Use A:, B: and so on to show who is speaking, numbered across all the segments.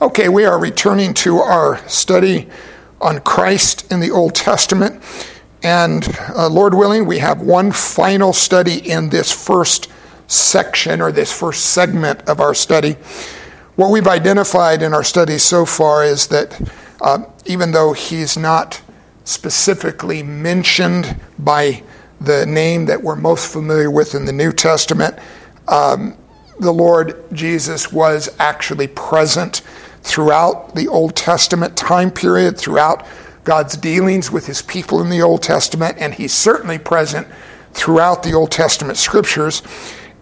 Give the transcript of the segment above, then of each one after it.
A: Okay, we are returning to our study on Christ in the Old Testament. And uh, Lord willing, we have one final study in this first section or this first segment of our study. What we've identified in our study so far is that uh, even though he's not specifically mentioned by the name that we're most familiar with in the New Testament, um, the Lord Jesus was actually present throughout the Old Testament time period, throughout God's dealings with his people in the Old Testament, and he's certainly present throughout the Old Testament scriptures.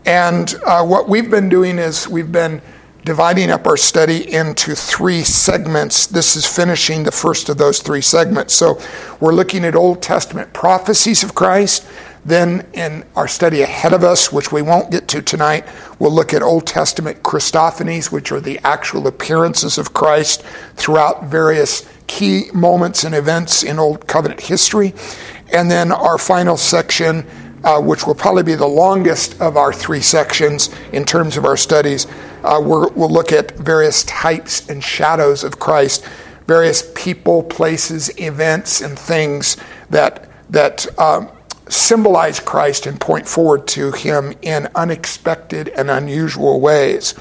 A: And uh, what we've been doing is we've been dividing up our study into three segments. This is finishing the first of those three segments. So we're looking at Old Testament prophecies of Christ. Then, in our study ahead of us, which we won't get to tonight, we'll look at Old Testament Christophanies, which are the actual appearances of Christ throughout various key moments and events in Old Covenant history. And then our final section, uh, which will probably be the longest of our three sections in terms of our studies, uh, we'll look at various types and shadows of Christ, various people, places, events, and things that that um, symbolize Christ and point forward to him in unexpected and unusual ways.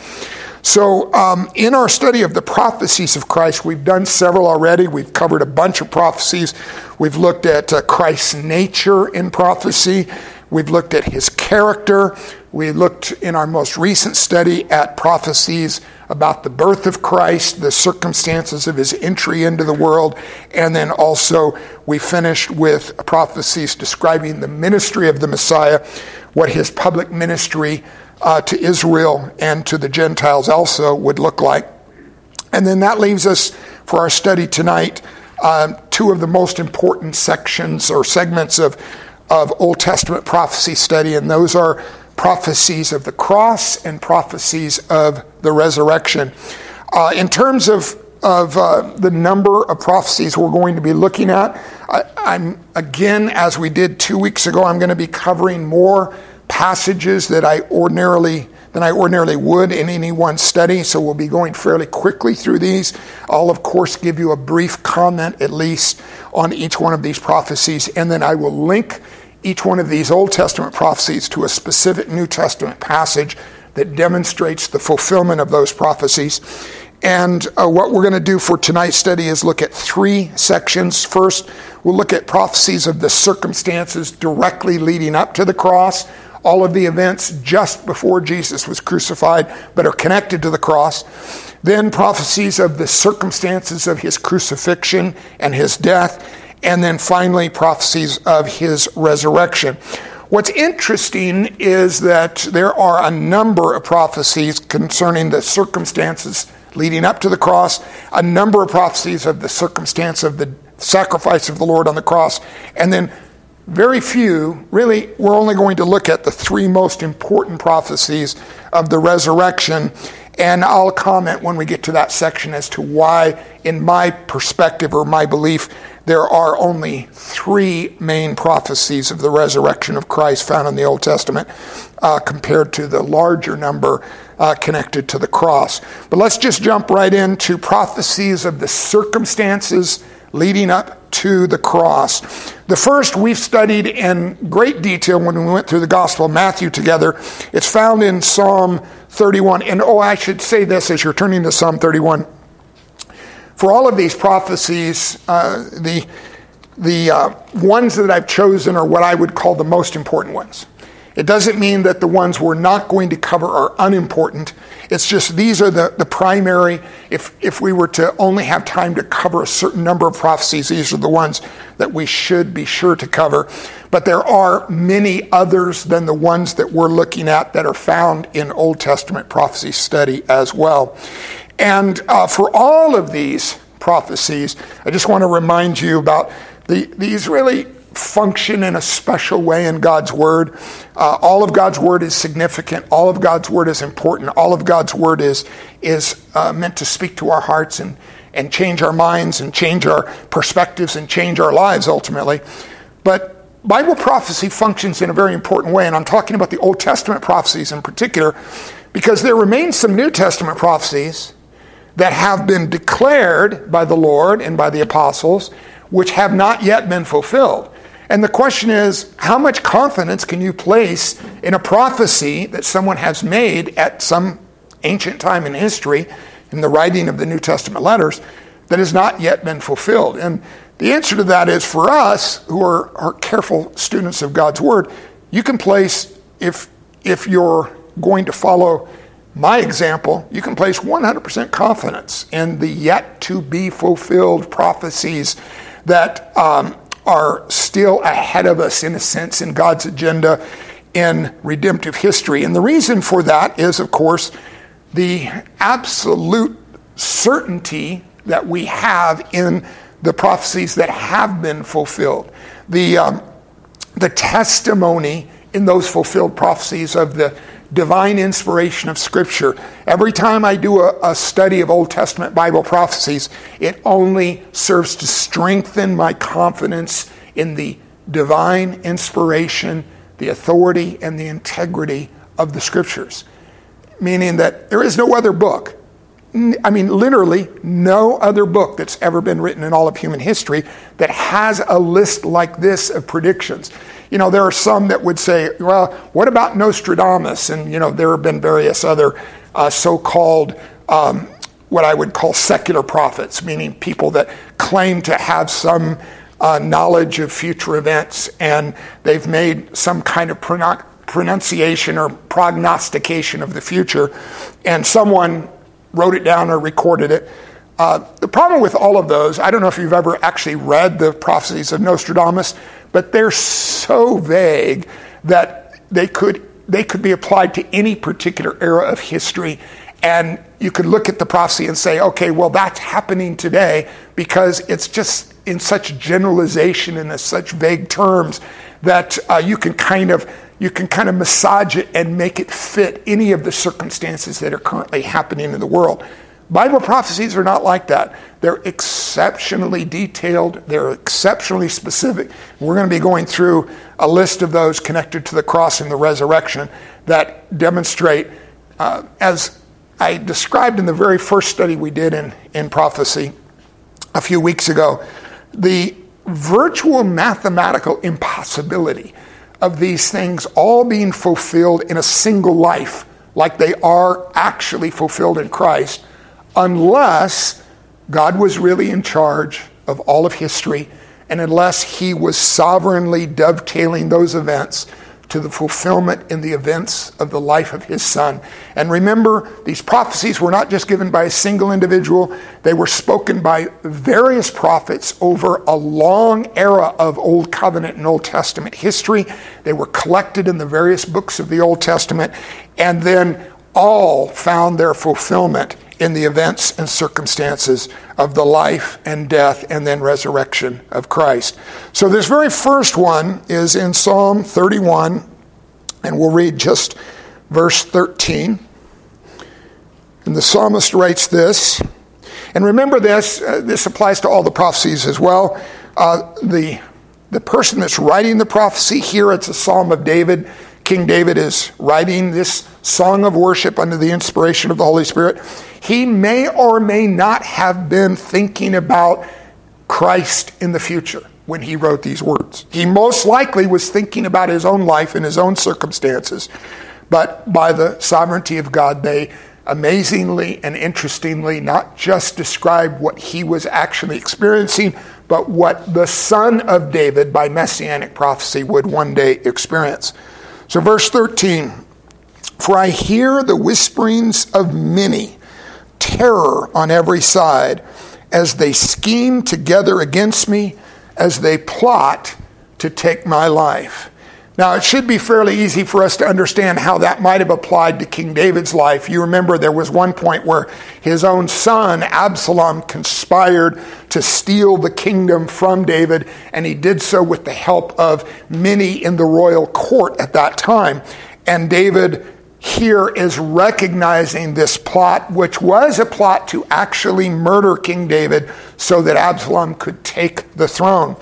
A: So, um, in our study of the prophecies of Christ, we've done several already. We've covered a bunch of prophecies. We've looked at uh, Christ's nature in prophecy. We've looked at his character. We looked in our most recent study at prophecies about the birth of Christ, the circumstances of his entry into the world, and then also we finished with prophecies describing the ministry of the Messiah, what his public ministry uh, to Israel and to the Gentiles also would look like. And then that leaves us for our study tonight uh, two of the most important sections or segments of, of Old Testament prophecy study, and those are prophecies of the cross and prophecies of the resurrection. Uh, in terms of, of uh, the number of prophecies we're going to be looking at, I, am again, as we did two weeks ago, I'm going to be covering more passages that I ordinarily than I ordinarily would in any one study, so we'll be going fairly quickly through these. I'll, of course, give you a brief comment at least on each one of these prophecies, and then I will link each one of these Old Testament prophecies to a specific New Testament passage that demonstrates the fulfillment of those prophecies. And uh, what we're going to do for tonight's study is look at three sections. First, we'll look at prophecies of the circumstances directly leading up to the cross, all of the events just before Jesus was crucified, but are connected to the cross. Then, prophecies of the circumstances of his crucifixion and his death and then finally prophecies of his resurrection. What's interesting is that there are a number of prophecies concerning the circumstances leading up to the cross, a number of prophecies of the circumstance of the sacrifice of the Lord on the cross, and then very few, really, we're only going to look at the three most important prophecies of the resurrection. And I'll comment when we get to that section as to why, in my perspective or my belief, there are only three main prophecies of the resurrection of Christ found in the Old Testament uh, compared to the larger number uh, connected to the cross. But let's just jump right into prophecies of the circumstances leading up to the cross. The first we've studied in great detail when we went through the Gospel of Matthew together. It's found in Psalm 31. And oh, I should say this as you're turning to Psalm 31. For all of these prophecies, uh, the, the uh, ones that I've chosen are what I would call the most important ones. It doesn't mean that the ones we're not going to cover are unimportant. It's just these are the, the primary, if, if we were to only have time to cover a certain number of prophecies, these are the ones that we should be sure to cover. But there are many others than the ones that we're looking at that are found in Old Testament prophecy study as well. And uh, for all of these prophecies, I just want to remind you about the, these really function in a special way in God's Word. Uh, all of God's Word is significant. All of God's Word is important. All of God's Word is, is uh, meant to speak to our hearts and, and change our minds and change our perspectives and change our lives ultimately. But Bible prophecy functions in a very important way, and I'm talking about the Old Testament prophecies in particular, because there remain some New Testament prophecies that have been declared by the Lord and by the apostles, which have not yet been fulfilled. And the question is, how much confidence can you place in a prophecy that someone has made at some ancient time in history, in the writing of the New Testament letters, that has not yet been fulfilled? And the answer to that is for us who are, are careful students of God's Word, you can place, if, if you're going to follow my example, you can place 100% confidence in the yet to be fulfilled prophecies that um, are still ahead of us, in a sense, in God's agenda in redemptive history. And the reason for that is, of course, the absolute certainty that we have in the prophecies that have been fulfilled. The, um, the testimony in those fulfilled prophecies of the divine inspiration of Scripture. Every time I do a, a, study of Old Testament Bible prophecies, it only serves to strengthen my confidence in the divine inspiration, the authority, and the integrity of the Scriptures. Meaning that there is no other book. I mean, literally, no other book that's ever been written in all of human history that has a list like this of predictions you know, there are some that would say, well, what about Nostradamus? And, you know, there have been various other uh, so called, um, what I would call secular prophets, meaning people that claim to have some uh, knowledge of future events and they've made some kind of pronunciation or prognostication of the future, and someone wrote it down or recorded it. Uh, the problem with all of those, I don't know if you've ever actually read the prophecies of Nostradamus, but they're so vague that they could they could be applied to any particular era of history. And you could look at the prophecy and say okay well that's happening today because it's just in such generalization and in such vague terms that uh, you can kind of you can kind of massage it and make it fit any of the circumstances that are currently happening in the world Bible prophecies are not like that. They're exceptionally detailed, they're exceptionally specific. We're going to be going through a list of those connected to the cross and the resurrection that demonstrate, uh, as I described in the very first study we did in, in prophecy a few weeks ago, the virtual mathematical impossibility of these things all being fulfilled in a single life, like they are actually fulfilled in Christ unless God was really in charge of all of history and unless he was sovereignly dovetailing those events to the fulfillment in the events of the life of his son. And remember, these prophecies were not just given by a single individual, they were spoken by various prophets over a long era of Old Covenant and Old Testament history. They were collected in the various books of the Old Testament, and then all found their fulfillment in the events and circumstances of the life and death and then resurrection of Christ. So, this very first one is in Psalm 31, and we'll read just verse 13. And the psalmist writes this, and remember this, uh, this applies to all the prophecies as well. Uh, the, the person that's writing the prophecy here, it's a psalm of David. King David is writing this song of worship under the inspiration of the Holy Spirit. He may or may not have been thinking about Christ in the future when he wrote these words. He most likely was thinking about his own life and his own circumstances, but by the sovereignty of God, they amazingly and interestingly not just describe what he was actually experiencing, but what the son of David by messianic prophecy would one day experience. So, verse 13 For I hear the whisperings of many, terror on every side, as they scheme together against me, as they plot to take my life. Now, it should be fairly easy for us to understand how that might have applied to King David's life. You remember there was one point where his own son, Absalom, conspired to steal the kingdom from David, and he did so with the help of many in the royal court at that time. And David here is recognizing this plot, which was a plot to actually murder King David so that Absalom could take the throne.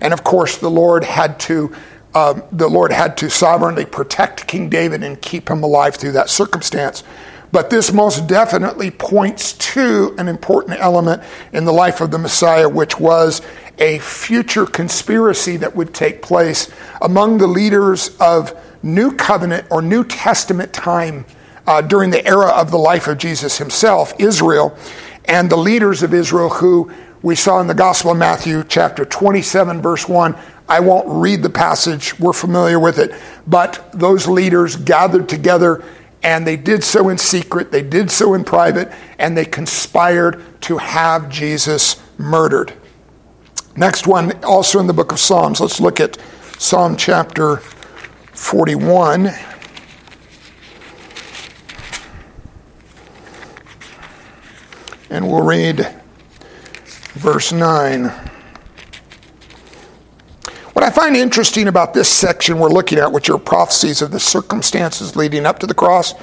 A: And of course, the Lord had to um, the Lord had to sovereignly protect King David and keep him alive through that circumstance. But this most definitely points to an important element in the life of the Messiah, which was a future conspiracy that would take place among the leaders of New Covenant or New Testament time uh, during the era of the life of Jesus himself, Israel, and the leaders of Israel who we saw in the Gospel of Matthew, chapter 27, verse 1. I won't read the passage, we're familiar with it, but those leaders gathered together and they did so in secret, they did so in private, and they conspired to have Jesus murdered. Next one, also in the book of Psalms, let's look at Psalm chapter 41. And we'll read verse 9. What I find interesting about this section we're looking at, which are prophecies of the circumstances leading up to the cross,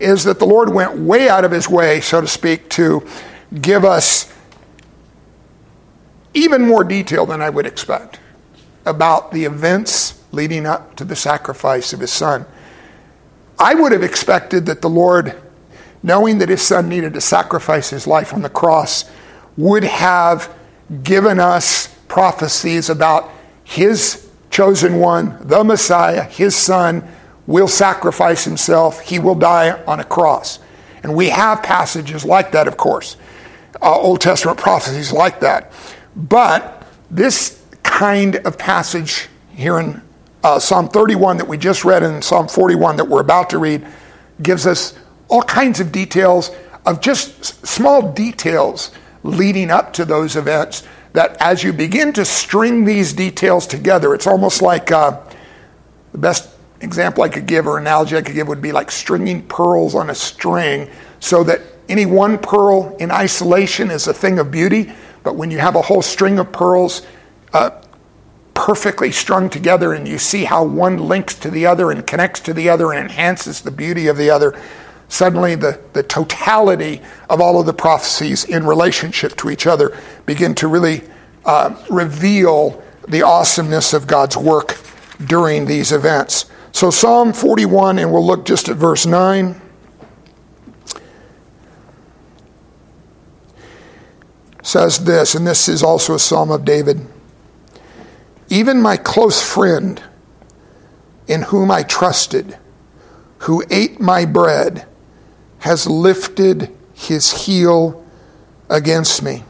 A: is that the Lord went way out of his way, so to speak, to give us even more detail than I would expect about the events leading up to the sacrifice of his son. I would have expected that the Lord, knowing that his son needed to sacrifice his life on the cross, would have given us prophecies about his chosen one, the Messiah, his son, will sacrifice himself. He will die on a cross. And we have passages like that, of course, uh, Old Testament prophecies like that. But this kind of passage here in uh, Psalm 31 that we just read and Psalm 41 that we're about to read gives us all kinds of details of just small details leading up to those events that as you begin to string these details together, it's almost like uh, the best example I could give or analogy I could give would be like stringing pearls on a string so that any one pearl in isolation is a thing of beauty, but when you have a whole string of pearls uh, perfectly strung together and you see how one links to the other and connects to the other and enhances the beauty of the other, suddenly the, the totality of all of the prophecies in relationship to each other begin to really uh, reveal the awesomeness of God's work during these events. So, Psalm 41, and we'll look just at verse 9. Says this, and this is also a psalm of David. Even my close friend, in whom I trusted, who ate my bread, has lifted his heel against me.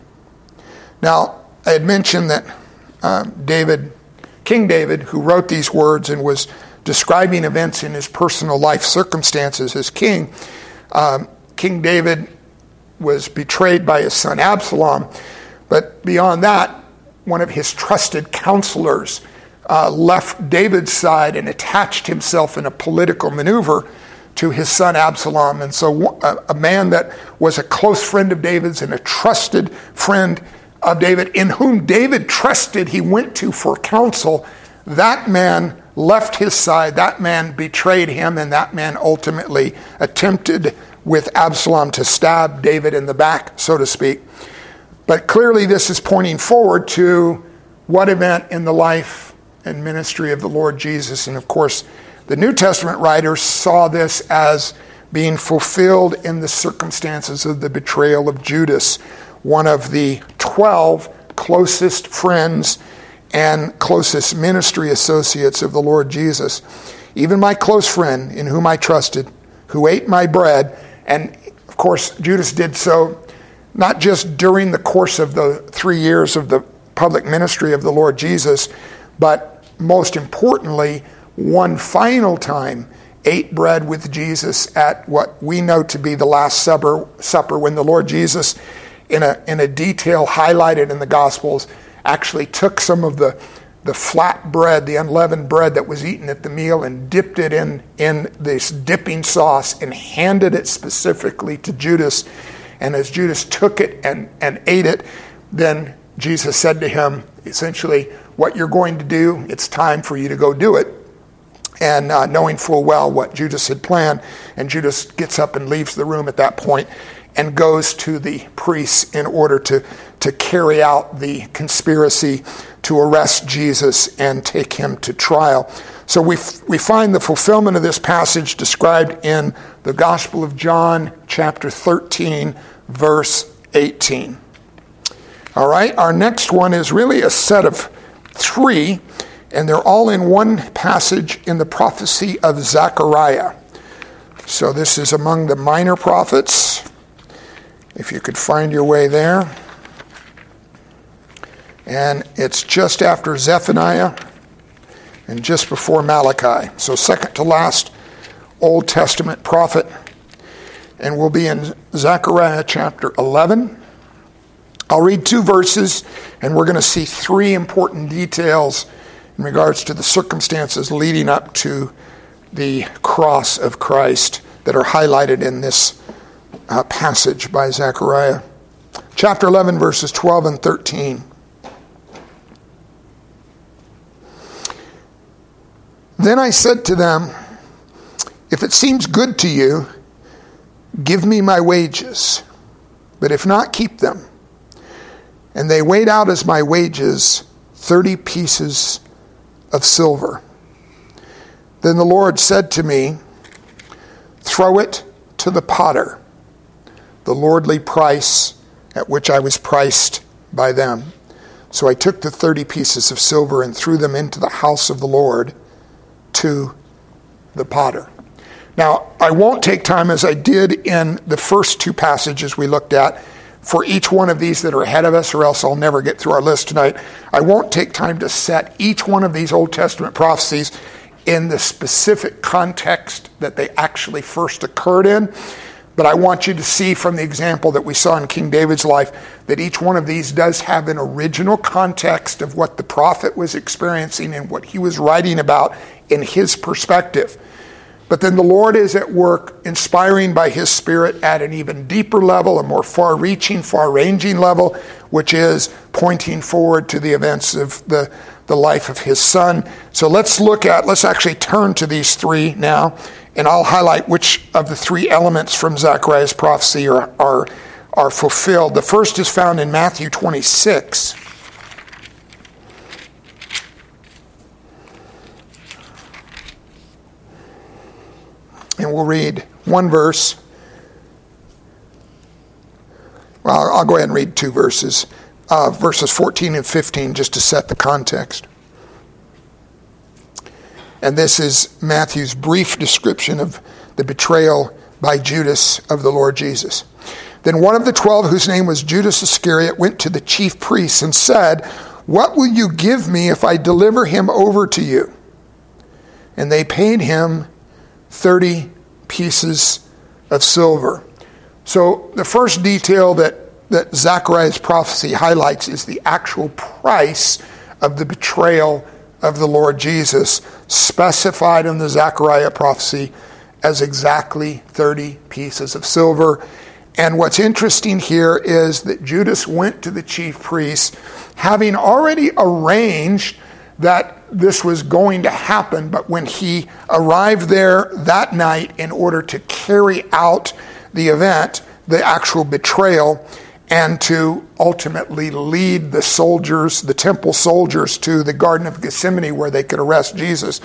A: Now, I had mentioned that uh, David, King David, who wrote these words and was describing events in his personal life circumstances as king, um, King David was betrayed by his son Absalom. But beyond that, one of his trusted counselors uh, left David's side and attached himself in a political maneuver to his son Absalom. And so, a, man that was a close friend of David's and a trusted friend of David, in whom David trusted, he went to for counsel. That man left his side, that man betrayed him, and that man ultimately attempted with Absalom to stab David in the back, so to speak. But clearly, this is pointing forward to what event in the life and ministry of the Lord Jesus. And of course, the New Testament writers saw this as being fulfilled in the circumstances of the betrayal of Judas, one of the 12 closest friends and closest ministry associates of the Lord Jesus. Even my close friend, in whom I trusted, who ate my bread, and of course, Judas did so not just during the course of the three years of the public ministry of the Lord Jesus, but most importantly, one final time ate bread with Jesus at what we know to be the Last Supper, supper when the Lord Jesus, in a, in a detail highlighted in the Gospels, actually took some of the, the flat bread, the unleavened bread that was eaten at the meal, and dipped it in, in this dipping sauce and handed it specifically to Judas. And as Judas took it and, and ate it, then Jesus said to him, essentially, What you're going to do, it's time for you to go do it. And uh, knowing full well what Judas had planned. And Judas gets up and leaves the room at that point and goes to the priests in order to, to carry out the conspiracy to arrest Jesus and take him to trial. So we, f- we find the fulfillment of this passage described in the Gospel of John, chapter 13, verse 18. All right, our next one is really a set of three, and they're all in one passage in the prophecy of Zechariah. So this is among the minor prophets. If you could find your way there. And it's just after Zephaniah and just before Malachi. So, second to last Old Testament prophet. And we'll be in Zechariah chapter 11. I'll read two verses, and we're going to see three important details in regards to the circumstances leading up to the cross of Christ that are highlighted in this uh, passage by Zechariah. Chapter 11, verses 12 and 13. Then I said to them, If it seems good to you, give me my wages, but if not, keep them. And they weighed out as my wages 30 pieces of silver. Then the Lord said to me, Throw it to the potter, the lordly price at which I was priced by them. So I took the 30 pieces of silver and threw them into the house of the Lord to the potter. Now, I won't take time as I did in the first two passages we looked at for each one of these that are ahead of us, or else I'll never get through our list tonight. I won't take time to set each one of these Old Testament prophecies in the specific context that they actually first occurred in. But I want you to see from the example that we saw in King David's life that each one of these does have an original context of what the prophet was experiencing and what he was writing about in his perspective. But then the Lord is at work, inspiring by His Spirit at an even deeper level, a more far reaching, far ranging level, which is pointing forward to the events of the, the life of His Son. So let's look at, let's actually turn to these three now and I'll highlight which of the three elements from Zechariah's prophecy are, are, are fulfilled. The first is found in Matthew 26. And we'll read one verse. Well, I'll go ahead and read two verses, uh, verses 14 and 15, just to set the context. And this is Matthew's brief description of the betrayal by Judas of the Lord Jesus. Then one of the twelve, whose name was Judas Iscariot, went to the chief priests and said, What will you give me if I deliver him over to you? And they paid him 30 pieces of silver. So the first detail that, that Zechariah's prophecy highlights is the actual price of the betrayal of the Lord Jesus, specified in the Zechariah prophecy as exactly 30 pieces of silver. And what's interesting here is that Judas went to the chief priests having already arranged that this was going to happen, but when he arrived there that night in order to carry out the event, the actual betrayal, and to ultimately lead the soldiers, the temple soldiers, to the Garden of Gethsemane where they could arrest Jesus.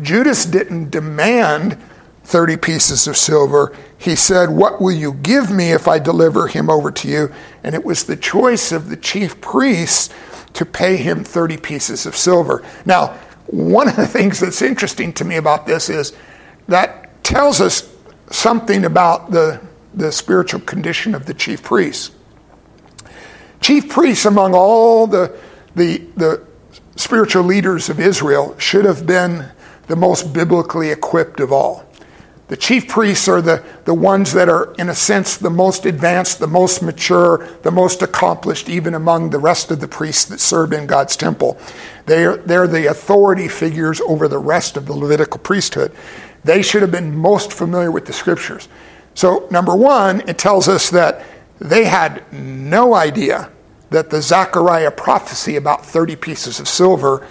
A: Judas didn't demand 30 pieces of silver. He said, What will you give me if I deliver him over to you? And it was the choice of the chief priests to pay him 30 pieces of silver. Now, one of the things that's interesting to me about this is that tells us something about the, the spiritual condition of the chief priests chief priests among all the, the, the spiritual leaders of Israel should have been the most biblically equipped of all. The chief priests are the, the ones that are, in a sense, the most advanced, the most mature, the most accomplished, even among the rest of the priests that served in God's temple. They're, they're the authority figures over the rest of the Levitical priesthood. They should have been most familiar with the scriptures. So, number one, it tells us that they had no idea that the Zechariah prophecy about 30 pieces of silver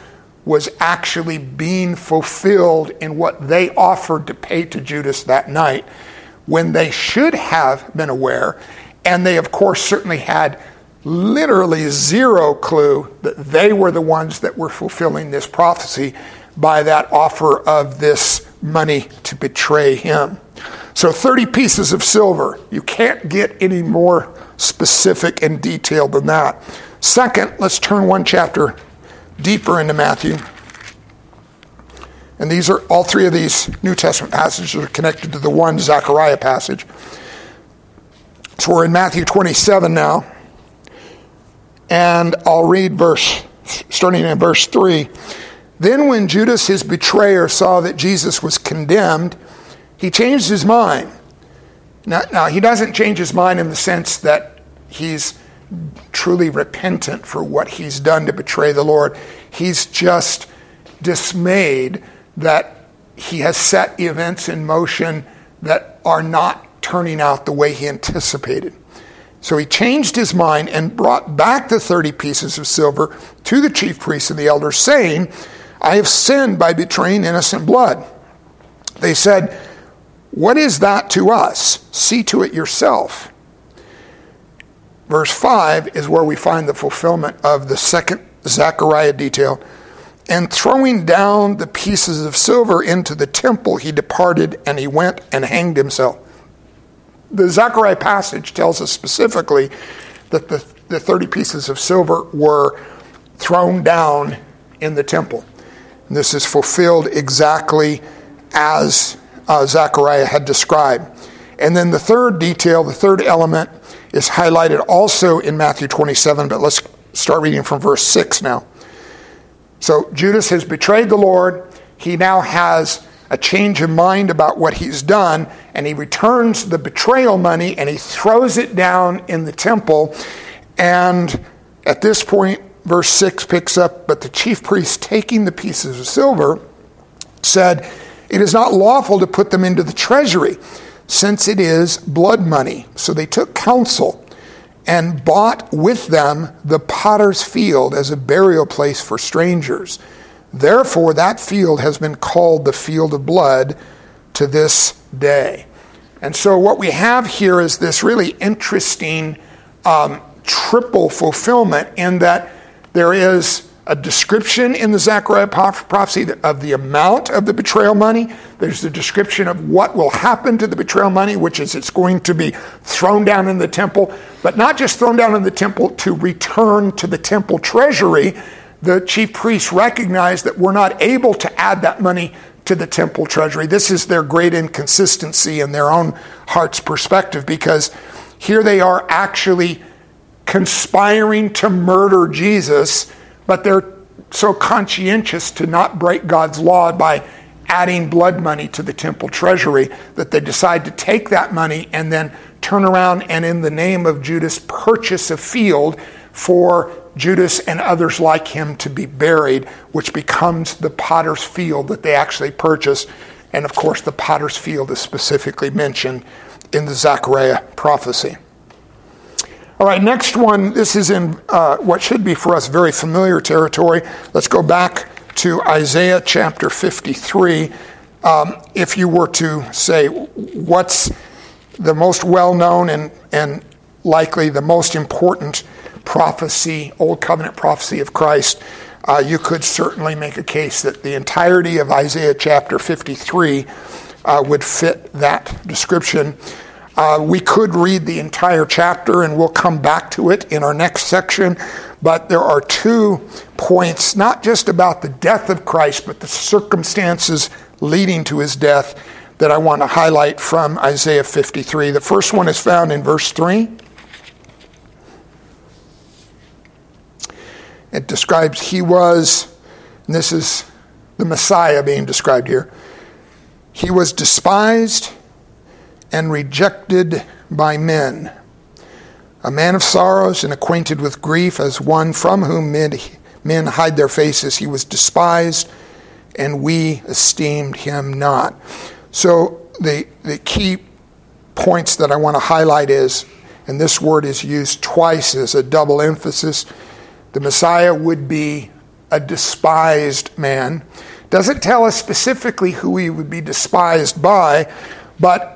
A: was actually being fulfilled in what they offered to pay to Judas that night when they should have been aware. And they, of course, certainly had literally zero clue that they were the ones that were fulfilling this prophecy by that offer of this money to betray him. So 30 pieces of silver. You can't get any more specific and detailed than that. Second, let's turn one chapter deeper into Matthew. And these are all three of these New Testament passages are connected to the one Zechariah passage. So we're in Matthew 27 now. And I'll read verse starting in verse 3. Then when Judas his betrayer saw that Jesus was condemned, he changed his mind. Now, now he doesn't change his mind in the sense that he's truly repentant for what he's done to betray the Lord. He's just dismayed that he has set events in motion that are not turning out the way he anticipated. So he changed his mind and brought back the 30 pieces of silver to the chief priests and the elders, saying, I have sinned by betraying innocent blood. They said, What is that to us? See to it yourself verse 5 is where we find the fulfillment of the second Zechariah detail. And throwing down the pieces of silver into the temple, he departed and he went and hanged himself. The Zechariah passage tells us specifically that the, the 30 pieces of silver were thrown down in the temple. And this is fulfilled exactly as uh, Zechariah had described. And then the third detail, the third element, is highlighted also in Matthew 27, but let's start reading from verse 6 now. So Judas has betrayed the Lord. He now has a change of mind about what he's done, and he returns the betrayal money and he throws it down in the temple. And at this point, verse 6 picks up, but the chief priest, taking the pieces of silver, said, It is not lawful to put them into the treasury since it is blood money. So they took counsel and bought with them the potter's field as a burial place for strangers. Therefore, that field has been called the field of blood to this day. And so, what we have here is this really interesting um, triple fulfillment in that there is a description in the Zechariah prophecy of the amount of the betrayal money. There's a description of what will happen to the betrayal money, which is it's going to be thrown down in the temple, but not just thrown down in the temple to return to the temple treasury. The chief priests recognize that we're not able to add that money to the temple treasury. This is their great inconsistency in their own heart's perspective because here they are actually conspiring to murder Jesus but they're so conscientious to not break God's law by adding blood money to the temple treasury that they decide to take that money and then turn around and, in the name of Judas, purchase a field for Judas and others like him to be buried, which becomes the potter's field that they actually purchase. And of course, the potter's field is specifically mentioned in the Zechariah prophecy. All right, next one. This is in uh, what should be for us very familiar territory. Let's go back to Isaiah chapter 53. Um, if you were to say, what's the most well known and, and likely the most important prophecy, Old Covenant prophecy of Christ, uh, you could certainly make a case that the entirety of Isaiah chapter 53 uh, would fit that description. Uh, we could read the entire chapter and we'll come back to it in our next section, but there are two points, not just about the death of Christ, but the circumstances leading to his death that I want to highlight from Isaiah 53. The first one is found in verse 3. It describes he was, and this is the Messiah being described here. He was despised and rejected by men. A man of sorrows and acquainted with grief, as one from whom men, hide their faces, he was despised, and we esteemed him not. So, the, the key points that I want to highlight is, and this word is used twice as a double emphasis, the Messiah would be a despised man. Doesn't tell us specifically who he would be despised by, but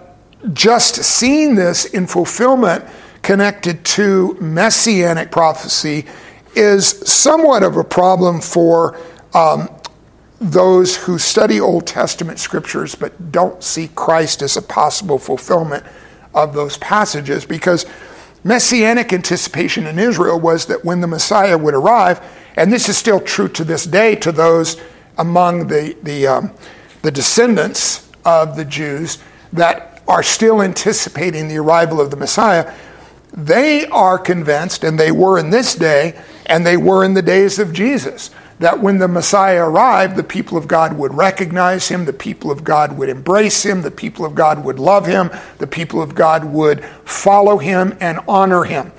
A: just seeing this in fulfillment connected to messianic prophecy is somewhat of a problem for um, those who study Old Testament scriptures but don't see Christ as a possible fulfillment of those passages because messianic anticipation in Israel was that when the Messiah would arrive, and this is still true to this day to those among the, the, um, the descendants of the Jews that are still anticipating the arrival of the Messiah, they are convinced, and they were in this day, and they were in the days of Jesus, that when the Messiah arrived, the people of God would recognize him, the people of God would embrace him, the people of God would love him, the people of God would follow him and honor him.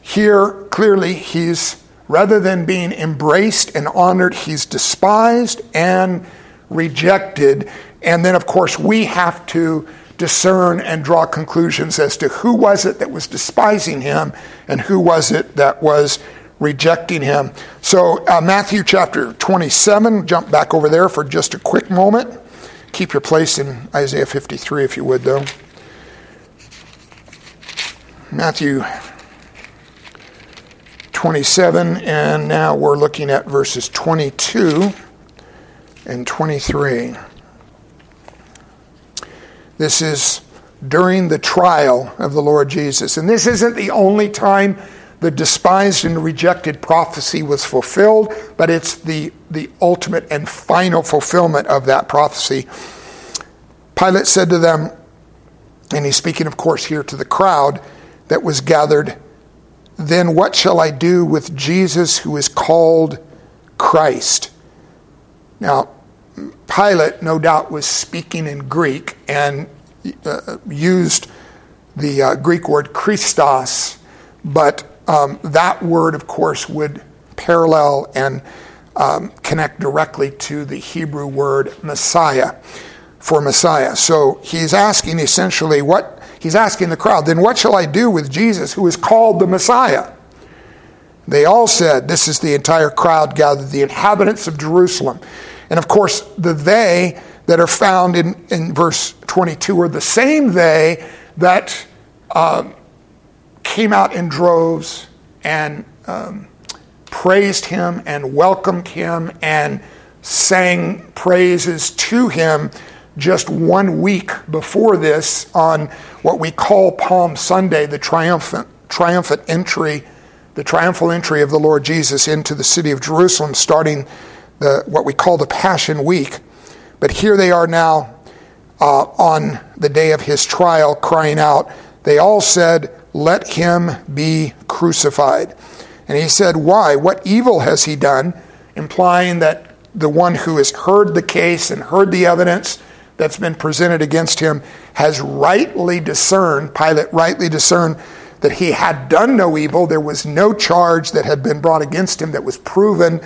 A: Here, clearly, he's, rather than being embraced and honored, he's despised and rejected. And then, of course, we have to discern and draw conclusions as to who was it that was despising him and who was it that was rejecting him. So, uh, Matthew chapter 27, jump back over there for just a quick moment. Keep your place in Isaiah 53 if you would, though. Matthew 27, and now we're looking at verses 22 and 23. This is during the trial of the Lord Jesus. And this isn't the only time the despised and rejected prophecy was fulfilled, but it's the, the ultimate and final fulfillment of that prophecy. Pilate said to them, and he's speaking, of course, here to the crowd that was gathered, Then what shall I do with Jesus who is called Christ? Now, Pilate, no doubt, was speaking in Greek and uh, used the uh, Greek word Christos, but um, that word, of course, would parallel and um, connect directly to the Hebrew word Messiah for Messiah. So he's asking essentially what he's asking the crowd, then what shall I do with Jesus who is called the Messiah? They all said, This is the entire crowd gathered, the inhabitants of Jerusalem. And of course, the they that are found in, in verse 22 are the same they that uh, came out in droves and um, praised him and welcomed him and sang praises to him just one week before this on what we call Palm Sunday, the triumphant, triumphant entry, the triumphal entry of the Lord Jesus into the city of Jerusalem, starting the, what we call the Passion Week. But here they are now uh, on the day of his trial, crying out. They all said, Let him be crucified. And he said, Why? What evil has he done? Implying that the one who has heard the case and heard the evidence that's been presented against him has rightly discerned, Pilate rightly discerned, that he had done no evil. There was no charge that had been brought against him that was proven,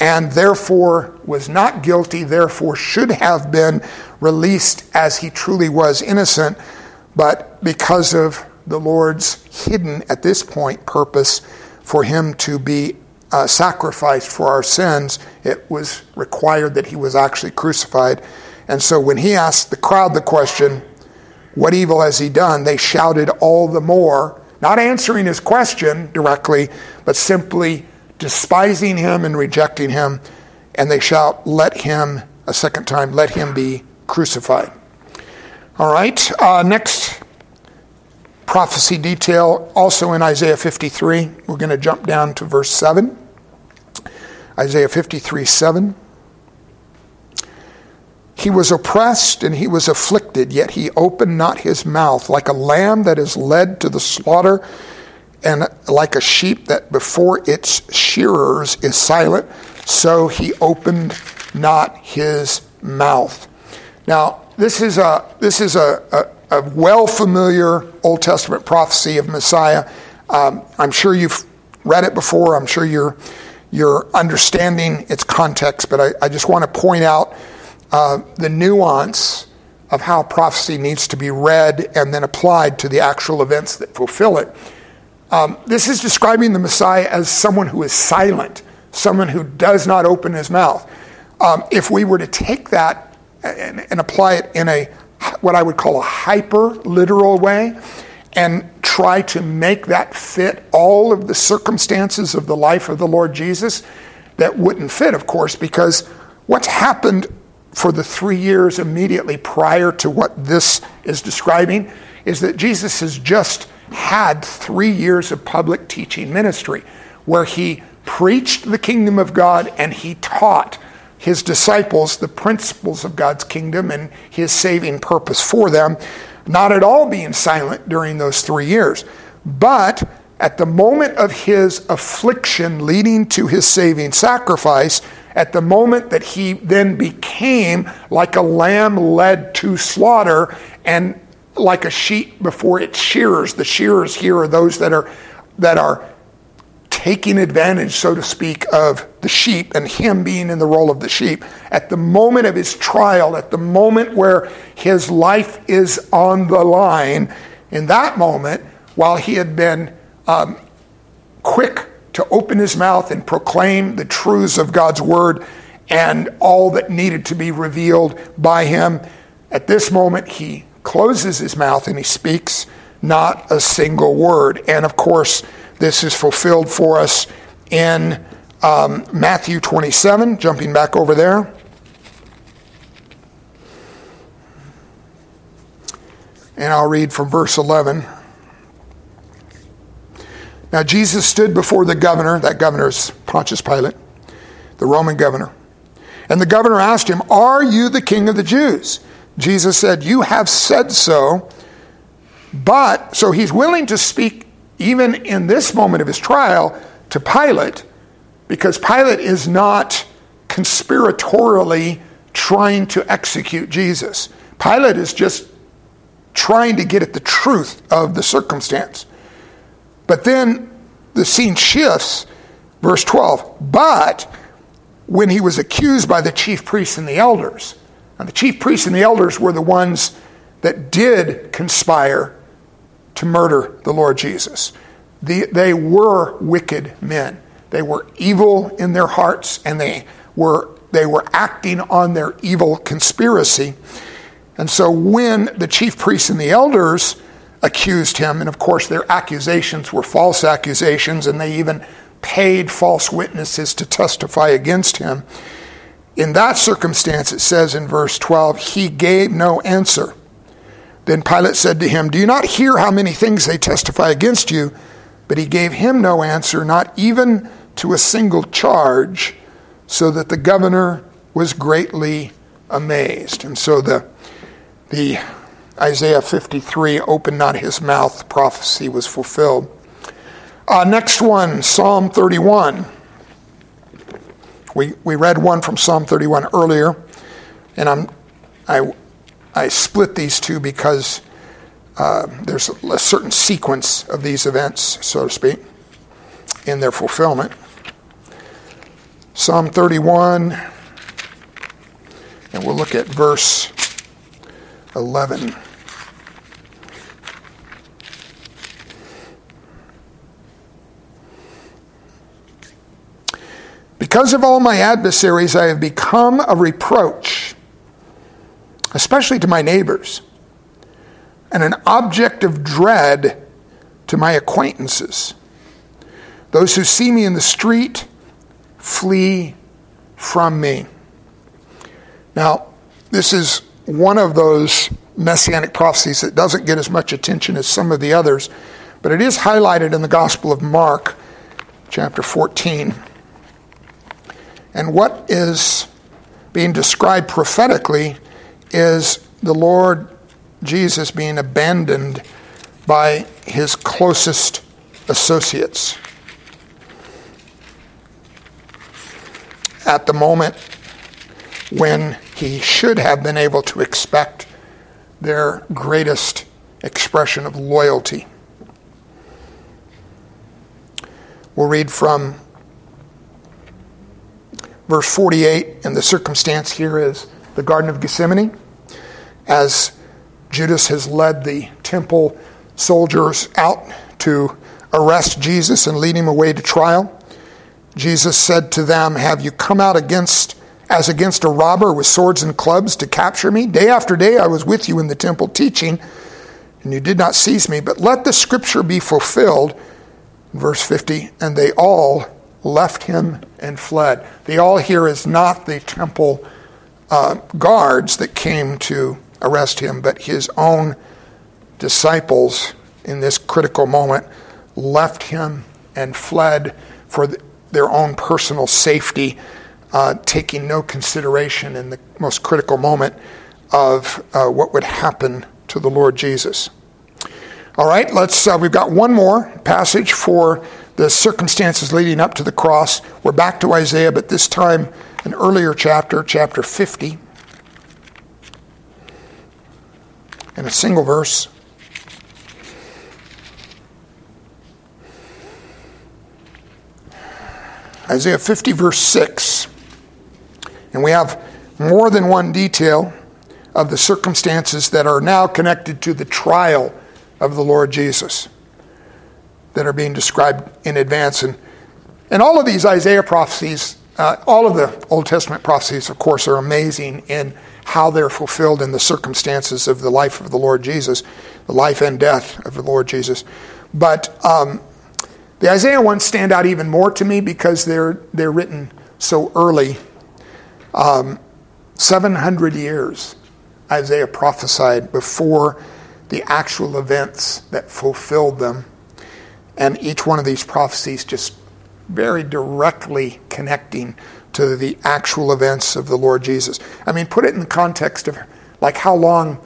A: and therefore was not guilty, therefore should have been released as he truly was innocent. But because of the Lord's hidden, at this point, purpose for him to be uh, sacrificed for our sins, it was required that he was actually crucified. And so when he asked the crowd the question, What evil has he done? they shouted all the more, not answering his question directly, but simply despising him and rejecting him. And they shout, Let him, a second time, let him be crucified. All right, uh, next prophecy detail, also in Isaiah 53. We're going to jump down to verse 7. Isaiah 53 7. He was oppressed and he was afflicted, yet he opened not his mouth, like a lamb that is led to the slaughter, and like a sheep that before its shearers is silent, so he opened not his mouth. Now, this is a this is a, a a well familiar Old Testament prophecy of Messiah. Um, I'm sure you've read it before. I'm sure you're, you're understanding its context, but I, I just want to point out uh, the nuance of how prophecy needs to be read and then applied to the actual events that fulfill it. Um, this is describing the Messiah as someone who is silent, someone who does not open his mouth. Um, if we were to take that and, and apply it in a what I would call a hyper literal way, and try to make that fit all of the circumstances of the life of the Lord Jesus, that wouldn't fit, of course, because what's happened for the three years immediately prior to what this is describing is that Jesus has just had three years of public teaching ministry where he preached the kingdom of God and he taught his disciples the principles of God's kingdom and his saving purpose for them, not at all being silent during those three years. But at the moment of his affliction leading to his saving sacrifice, at the moment that he then became like a lamb led to slaughter and like a sheep before its shearers. The shearers here are those that are that are taking advantage, so to speak, of the sheep and him being in the role of the sheep. At the moment of his trial, at the moment where his life is on the line, in that moment, while he had been um, quick to open his mouth and proclaim the truths of God's word and all that needed to be revealed by him. At this moment, he closes his mouth and he speaks not a single word. And of course, this is fulfilled for us in um, Matthew 27, jumping back over there. And I'll read from verse 11. Now, Jesus stood before the governor, that governor is Pontius Pilate, the Roman governor. And the governor asked him, Are you the king of the Jews? Jesus said, You have said so. But, so he's willing to speak even in this moment of his trial to Pilate, because Pilate is not conspiratorially trying to execute Jesus. Pilate is just trying to get at the truth of the circumstance. But then the scene shifts, verse 12. But when he was accused by the chief priests and the elders, and the chief priests and the elders were the ones that did conspire to murder the Lord Jesus. The, they were wicked men. They were evil in their hearts, and they were, they were acting on their evil conspiracy. And so when the chief priests and the elders accused him. And of course, their accusations were false accusations, and they even paid false witnesses to testify against him. In that circumstance, it says in verse 12, he gave no answer. Then Pilate said to him, Do you not hear how many things they testify against you? But he gave him no answer, not even to a single charge, so that the governor was greatly amazed. And so the, the Isaiah 53, open not his mouth, prophecy was fulfilled. Uh, next one, Psalm 31. We, we read one from Psalm 31 earlier, and I'm, I, I split these two because uh, there's a certain sequence of these events, so to speak, in their fulfillment. Psalm 31, and we'll look at verse 11. Because of all my adversaries, I have become a reproach, especially to my neighbors, and an object of dread to my acquaintances. Those who see me in the street flee from me. Now, this is one of those messianic prophecies that doesn't get as much attention as some of the others, but it is highlighted in the Gospel of Mark, chapter 14. And what is being described prophetically is the Lord Jesus being abandoned by his closest associates. At the moment when he should have been able to expect their greatest expression of loyalty. We'll read from verse 48, and the circumstance here is the Garden of Gethsemane, as Judas has led the temple soldiers out to arrest Jesus and lead him away to trial. Jesus said to them, Have you come out against as against a robber with swords and clubs to capture me? Day after day I was with you in the temple teaching, and you did not seize me. But let the scripture be fulfilled. Verse 50 And they all left him and fled. The all here is not the temple uh, guards that came to arrest him, but his own disciples in this critical moment left him and fled for their own personal safety, uh, taking no consideration in the most critical moment of uh, what would happen to the Lord Jesus. All right, let's. Uh, we've got one more passage for the circumstances leading up to the cross. We're back to Isaiah, but this time an earlier chapter, chapter 50, in a single verse. Isaiah 50, verse 6. And we have more than one detail of the circumstances that are now connected to the trial of the Lord Jesus that are being described in advance. And, and all of these Isaiah prophecies, uh, all of the Old Testament prophecies, of course, are amazing in how they're fulfilled in the circumstances of the life of the Lord Jesus, the life and death of the Lord Jesus. But um, the Isaiah ones stand out even more to me because they're, they're written so early. Um, 700 years Isaiah prophesied before the actual events that fulfilled them. And each one of these prophecies just very directly connecting to the actual events of the Lord Jesus. I mean, put it in the context of like how long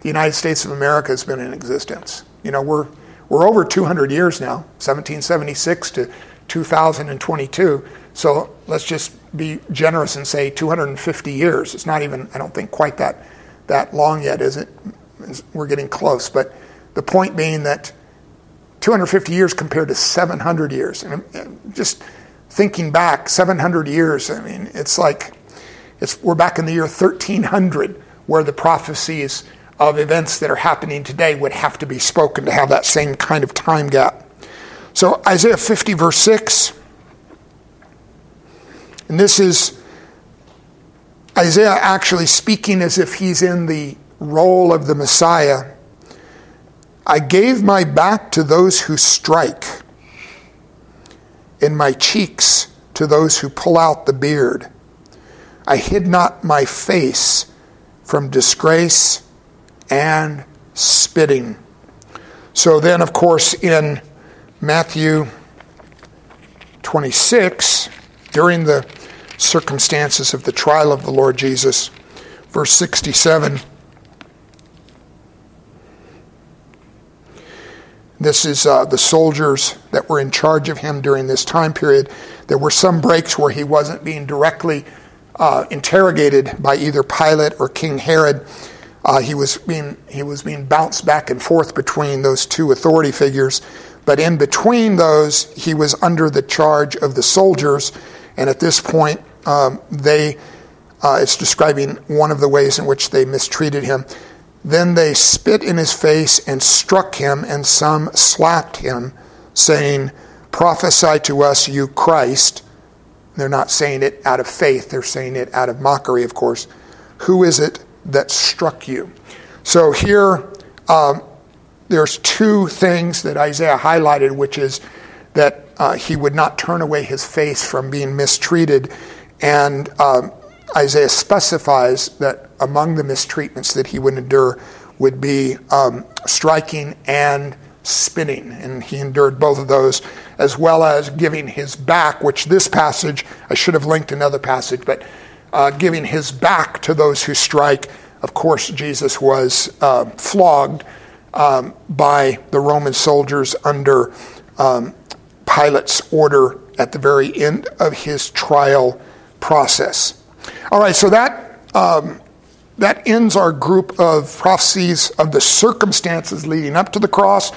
A: the United States of America has been in existence. You know, we're we're over 200 years now, 1776 to 2022. So let's just be generous and say 250 years. It's not even, I don't think, quite that that long yet, is it? We're getting close. But the point being that 250 years compared to 700 years. And just thinking back, 700 years, I mean, it's like it's, we're back in the year 1300 where the prophecies of events that are happening today would have to be spoken to have that same kind of time gap. So, Isaiah 50, verse 6, and this is Isaiah actually speaking as if he's in the role of the Messiah I gave my back to those who strike, and my cheeks to those who pull out the beard. I hid not my face from disgrace and spitting. So then, of course, in Matthew 26, during the circumstances of the trial of the Lord Jesus, verse 67. This is uh, the soldiers that were in charge of him during this time period. There were some breaks where he wasn't being directly uh, interrogated by either Pilate or King Herod. Uh, he was being he was being bounced back and forth between those two authority figures, but in between those, he was under the charge of the soldiers, and at this point, um, they uh, it's describing one of the ways in which they mistreated him. Then they spit in his face and struck him, and some slapped him, saying, Prophesy to us, you Christ. They're not saying it out of faith, they're saying it out of mockery, of course. Who is it that struck you? So here, um, there's two things that Isaiah highlighted, which is that uh, he would not turn away his face from being mistreated. And um, Isaiah specifies that among the mistreatments that he would endure would be um, striking and spinning. And he endured both of those, as well as giving his back, which this passage, I should have linked another passage, but uh, giving his back to those who strike. Of course, Jesus was uh, flogged um, by the Roman soldiers under um, Pilate's order at the very end of his trial process. All right, so that um, that ends our group of prophecies of the circumstances leading up to the cross.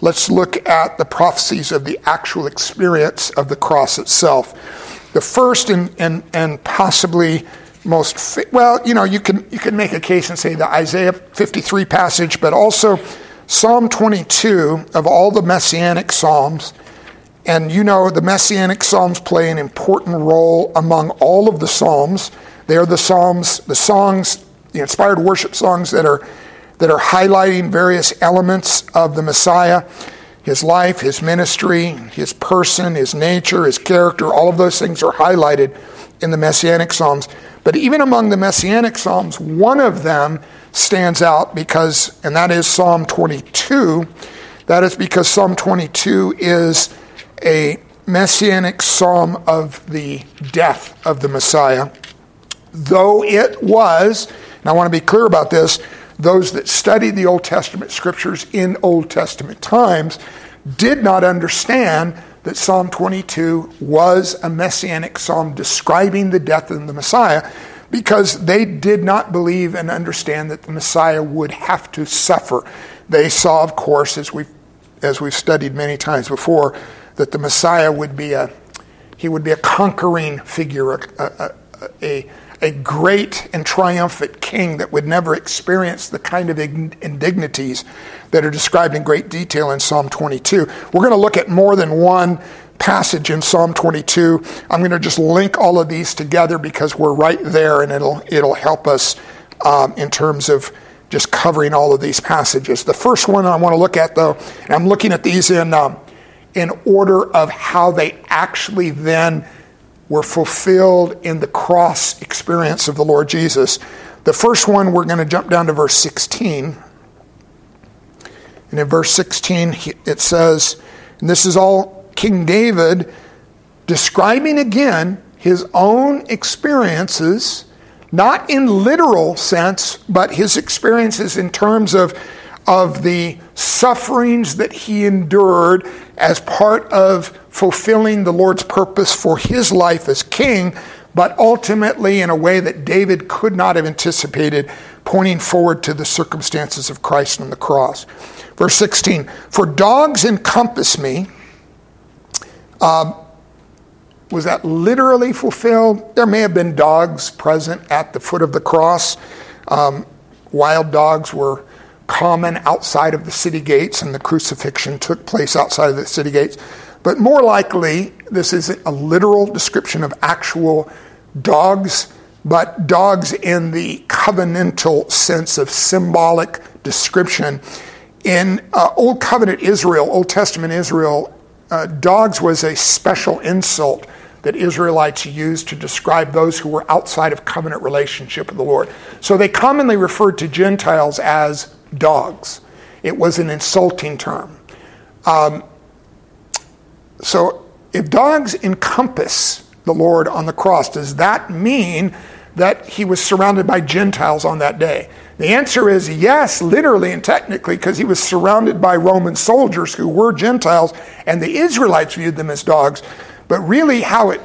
A: Let's look at the prophecies of the actual experience of the cross itself. The first and and, and possibly most well, you know, you can you can make a case and say the Isaiah 53 passage, but also Psalm 22 of all the messianic psalms and you know the Messianic Psalms play an important role among all of the Psalms. They are the Psalms, the songs, the inspired worship songs that are that are highlighting various elements of the Messiah, his life, his ministry, his person, his nature, his character. All of those things are highlighted in the Messianic Psalms. But even among the Messianic Psalms, one of them stands out because, and that is Psalm 22. That is because Psalm 22 is a messianic psalm of the death of the Messiah. Though it was, and I want to be clear about this, those that studied the Old Testament scriptures in Old Testament times did not understand that Psalm 22 was a messianic psalm describing the death of the Messiah because they did not believe and understand that the Messiah would have to suffer. They saw, of course, as we've, as we've studied many times before, that the Messiah would be a, he would be a conquering figure, a, a, a, a great and triumphant king that would never experience the kind of indignities that are described in great detail in Psalm 22. We're going to look at more than one passage in Psalm 22. I'm going to just link all of these together because we're right there and it'll, it'll help us um, in terms of just covering all of these passages. The first one I want to look at, though, and I'm looking at these in, um, in order of how they actually then were fulfilled in the cross experience of the Lord Jesus. The first one, we're going to jump down to verse 16. And in verse 16, it says, and this is all King David describing again his own experiences, not in literal sense, but his experiences in terms of, of the sufferings that he endured as part of fulfilling the Lord's purpose for his life as king, but ultimately in a way that David could not have anticipated, pointing forward to the circumstances of Christ on the cross. Verse 16 For dogs encompass me um, was that literally fulfilled? There may have been dogs present at the foot of the cross. Um, wild dogs were common outside of the city gates, and the crucifixion took place outside of the city gates. But more likely, this is a literal description of actual dogs, but dogs in the covenantal sense of symbolic description. In uh, Old Covenant Israel, Old Testament Israel, uh, dogs was a special insult that Israelites used to describe those who were outside of covenant relationship with the Lord. So they commonly referred to Gentiles as dogs. It was an insulting term. Um, so if dogs encompass the Lord on the cross, does that mean that he was surrounded by Gentiles on that day? The answer is yes, literally and technically, because he was surrounded by Roman soldiers who were Gentiles, and the Israelites viewed them as dogs. But really, how it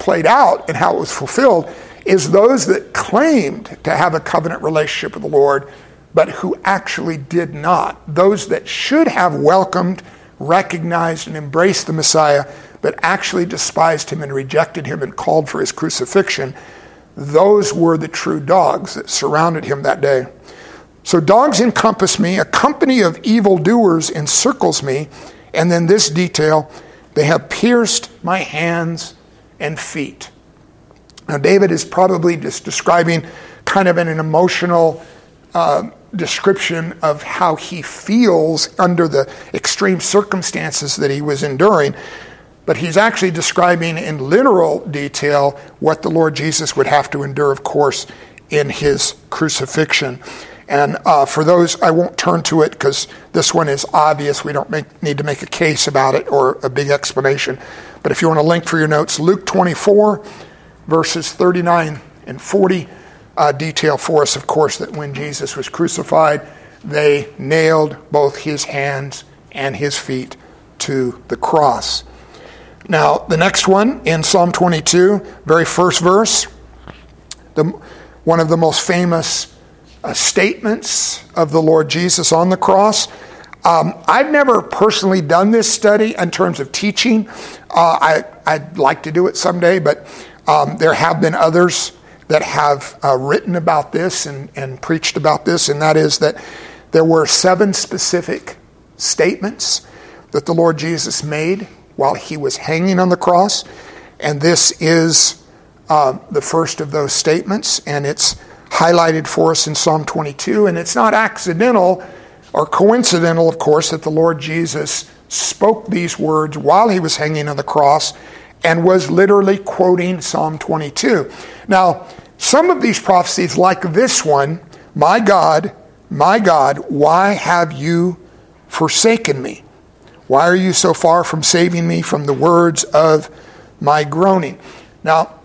A: played out and how it was fulfilled is those that claimed to have a covenant relationship with the Lord, but who actually did not. Those that should have welcomed, recognized, and embraced the Messiah, but actually despised him and rejected him and called for his crucifixion those were the true dogs that surrounded him that day. So dogs encompass me, a company of evildoers encircles me, and then this detail they have pierced my hands and feet. Now, David is probably just describing kind of an emotional uh, description of how he feels under the extreme circumstances that he was enduring but he's actually describing in literal detail what the Lord Jesus would have to endure, of course, in his crucifixion. And uh, for those, I won't turn to it because this one is obvious. We don't make, need to make a case about it or a big explanation. But if you want a link for your notes, Luke 24, verses 39 and 40 uh, detail for us, of course, that when Jesus was crucified, they nailed both his hands and his feet to the cross. Now, the next one in Psalm 22, very first verse, the, one of the most famous uh, statements of the Lord Jesus on the cross. Um, I've never personally done this study in terms of teaching. Uh, I, I'd like to do it someday, but um, there have been others that have uh, written about this and, and preached about this, and that is that there were seven specific statements that the Lord Jesus made while he was hanging on the cross. And this is uh, the first of those statements, and it's highlighted for us in Psalm 22. And it's not accidental or coincidental, of course, that the Lord Jesus spoke these words while he was hanging on the cross and was literally quoting Psalm 22. Now, some of these prophecies, like this one, my God, my God, why have you forsaken me? Why are you so far from saving me from the words of my groaning? Now,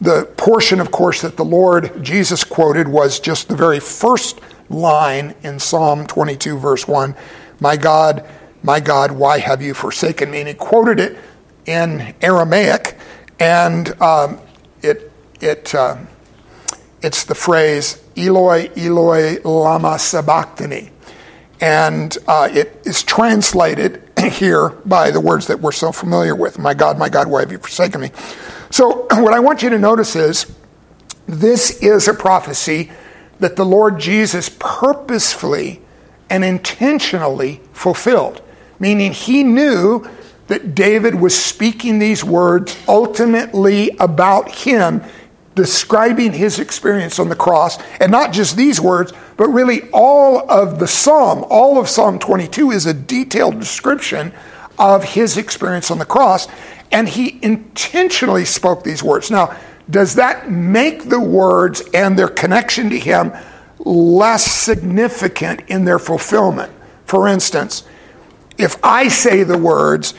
A: the portion, of course, that the Lord Jesus quoted was just the very first line in Psalm 22, verse 1 My God, my God, why have you forsaken me? And he quoted it in Aramaic, and um, it, uh, it's the phrase, Eloi, Eloi, lama sabachthani. And uh, it is translated here by the words that we're so familiar with My God, my God, why have you forsaken me? So, what I want you to notice is this is a prophecy that the Lord Jesus purposefully and intentionally fulfilled, meaning he knew that David was speaking these words ultimately about him, describing his experience on the cross. And not just these words, but really all of the psalm, all of Psalm 22 is a detailed description of his experience on the cross. And he intentionally spoke these words. Now, does that make the words and their connection to him less significant in their fulfillment? For instance, if I say the words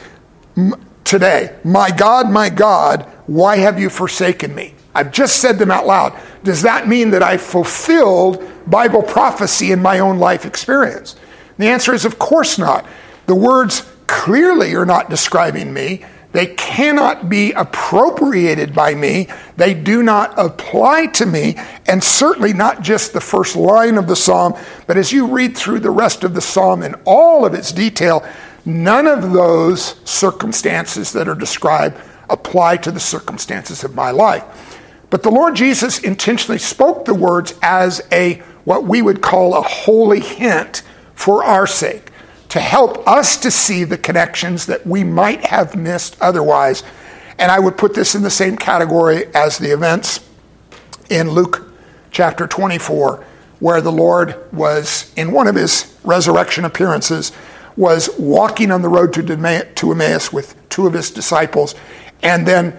A: today, My God, my God, why have you forsaken me? I've just said them out loud. Does that mean that I fulfilled Bible prophecy in my own life experience? The answer is, of course not. The words clearly are not describing me. They cannot be appropriated by me. They do not apply to me. And certainly not just the first line of the psalm, but as you read through the rest of the psalm in all of its detail, none of those circumstances that are described apply to the circumstances of my life. But the Lord Jesus intentionally spoke the words as a what we would call a holy hint for our sake to help us to see the connections that we might have missed otherwise. And I would put this in the same category as the events in Luke chapter 24, where the Lord was, in one of his resurrection appearances, was walking on the road to Emmaus with two of his disciples and then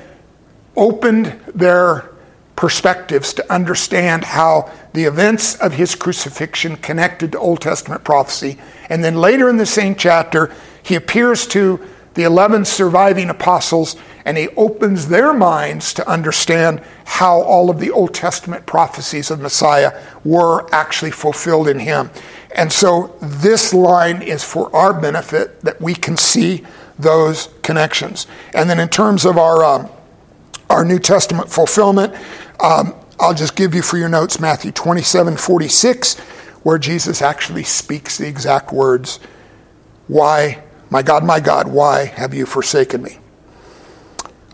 A: opened their perspectives to understand how the events of his crucifixion connected to Old Testament prophecy. And then later in the same chapter, he appears to the 11 surviving apostles and he opens their minds to understand how all of the Old Testament prophecies of Messiah were actually fulfilled in him. And so this line is for our benefit that we can see those connections. And then in terms of our, um, our New Testament fulfillment, um, I'll just give you for your notes Matthew 27 46, where Jesus actually speaks the exact words, Why, my God, my God, why have you forsaken me?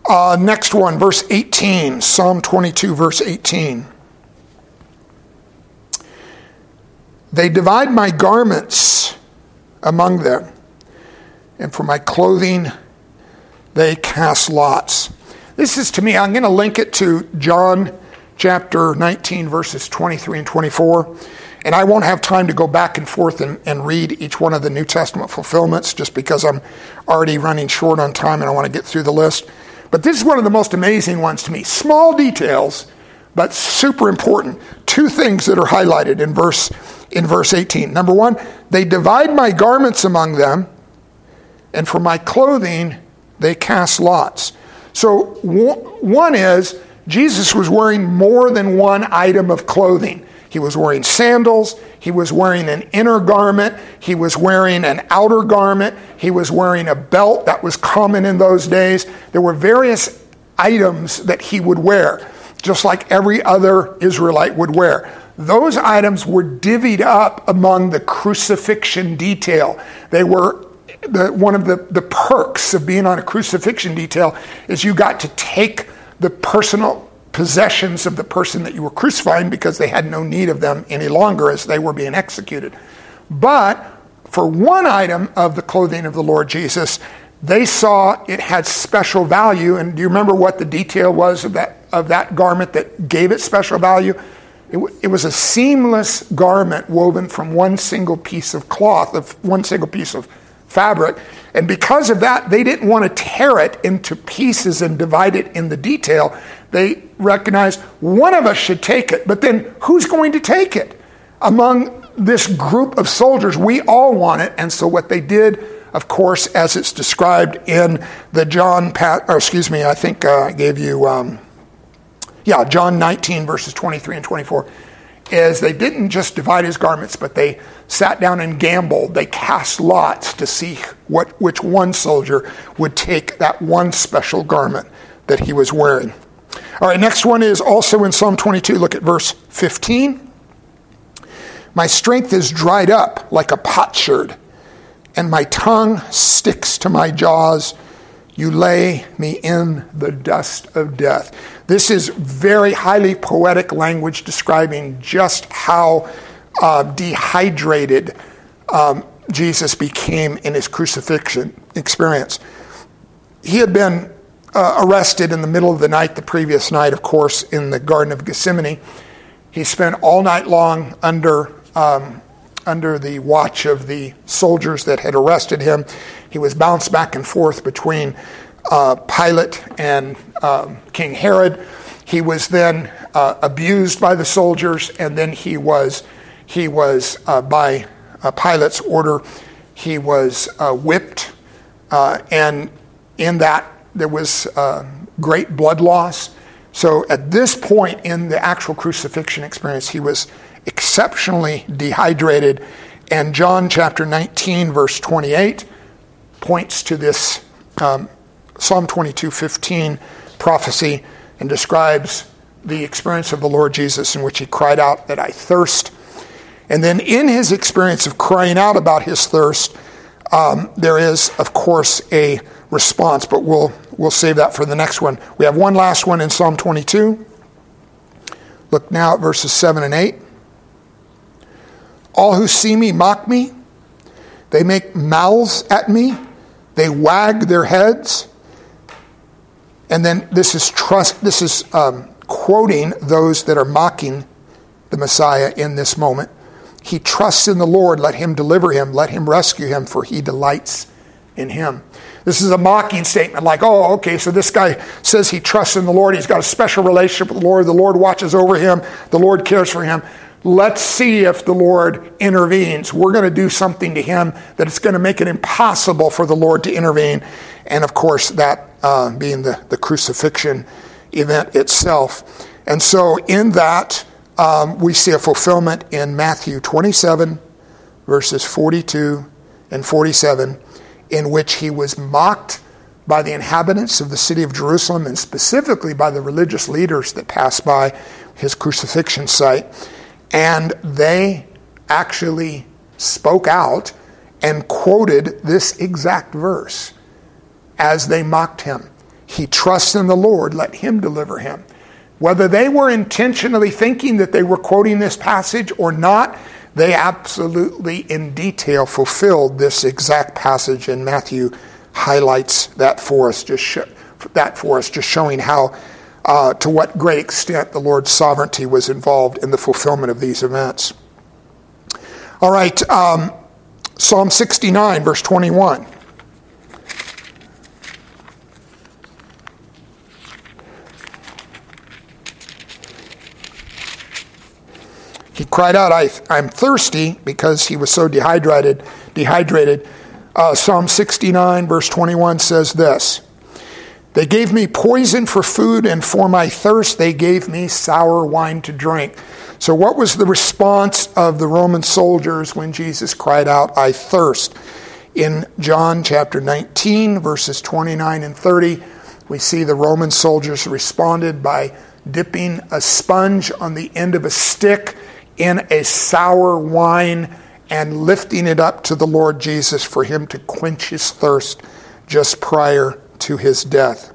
A: Uh, next one, verse 18, Psalm 22, verse 18. They divide my garments among them, and for my clothing they cast lots. This is to me, I'm going to link it to John chapter 19, verses 23 and 24. And I won't have time to go back and forth and, and read each one of the New Testament fulfillments just because I'm already running short on time and I want to get through the list. But this is one of the most amazing ones to me. Small details, but super important. Two things that are highlighted in verse, in verse 18. Number one, they divide my garments among them, and for my clothing they cast lots. So, one is Jesus was wearing more than one item of clothing. He was wearing sandals, he was wearing an inner garment, he was wearing an outer garment, he was wearing a belt that was common in those days. There were various items that he would wear, just like every other Israelite would wear. Those items were divvied up among the crucifixion detail. They were the, one of the, the perks of being on a crucifixion detail is you got to take the personal possessions of the person that you were crucifying because they had no need of them any longer as they were being executed. But for one item of the clothing of the Lord Jesus, they saw it had special value. And do you remember what the detail was of that, of that garment that gave it special value? It, it was a seamless garment woven from one single piece of cloth, of one single piece of fabric. And because of that, they didn't want to tear it into pieces and divide it in the detail. They recognized one of us should take it, but then who's going to take it? Among this group of soldiers, we all want it. And so what they did, of course, as it's described in the John, Pat, or excuse me, I think uh, I gave you, um, yeah, John 19, verses 23 and 24 is they didn't just divide his garments, but they sat down and gambled. They cast lots to see what, which one soldier would take that one special garment that he was wearing. All right, next one is also in Psalm 22. Look at verse 15. My strength is dried up like a potsherd, and my tongue sticks to my jaws. You lay me in the dust of death. This is very highly poetic language describing just how uh, dehydrated um, Jesus became in his crucifixion experience. He had been uh, arrested in the middle of the night the previous night, of course, in the Garden of Gethsemane. He spent all night long under um, under the watch of the soldiers that had arrested him. He was bounced back and forth between uh, Pilate and um, King Herod. He was then uh, abused by the soldiers, and then he was he was uh, by uh, Pilate's order he was uh, whipped, uh, and in that there was great blood loss. So at this point in the actual crucifixion experience, he was exceptionally dehydrated. And John chapter 19, verse 28, points to this um, Psalm 22, 15 prophecy and describes the experience of the Lord Jesus in which he cried out that I thirst. And then in his experience of crying out about his thirst, um, there is, of course, a response, but we'll, we'll save that for the next one. We have one last one in Psalm 22. Look now at verses 7 and 8. All who see me mock me. They make mouths at me. They wag their heads. And then this is trust. This is um, quoting those that are mocking the Messiah in this moment. He trusts in the Lord. Let him deliver him. Let him rescue him, for he delights in him. This is a mocking statement, like, oh, okay, so this guy says he trusts in the Lord. He's got a special relationship with the Lord. The Lord watches over him. The Lord cares for him. Let's see if the Lord intervenes. We're going to do something to him that it's going to make it impossible for the Lord to intervene. And of course, that uh, being the, the crucifixion event itself. And so, in that, um, we see a fulfillment in Matthew 27, verses 42 and 47, in which he was mocked by the inhabitants of the city of Jerusalem and specifically by the religious leaders that passed by his crucifixion site and they actually spoke out and quoted this exact verse as they mocked him. He trusts in the Lord, let him deliver him. Whether they were intentionally thinking that they were quoting this passage or not, they absolutely in detail fulfilled this exact passage, and Matthew highlights that for us, just sh- that for us, just showing how uh, to what great extent the Lord's sovereignty was involved in the fulfillment of these events. All right, um, Psalm 69, verse 21. He cried out, I, am thirsty because he was so dehydrated. dehydrated. Uh, Psalm 69, verse 21 says this they gave me poison for food, and for my thirst, they gave me sour wine to drink. So, what was the response of the Roman soldiers when Jesus cried out, I thirst? In John chapter 19, verses 29 and 30, we see the Roman soldiers responded by dipping a sponge on the end of a stick in a sour wine and lifting it up to the Lord Jesus for him to quench his thirst just prior to his death.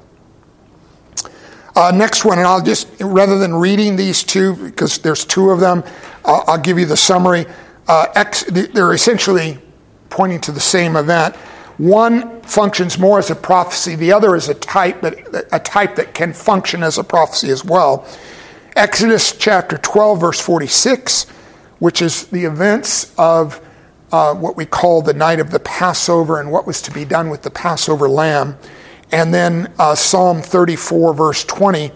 A: Uh, next one, and I'll just, rather than reading these two, because there's two of them, I'll, I'll give you the summary. Uh, they're essentially pointing to the same event. One functions more as a prophecy, the other is a type, but a type that can function as a prophecy as well. Exodus chapter 12, verse 46, which is the events of uh, what we call the night of the Passover and what was to be done with the Passover lamb. And then uh, Psalm 34, verse 20,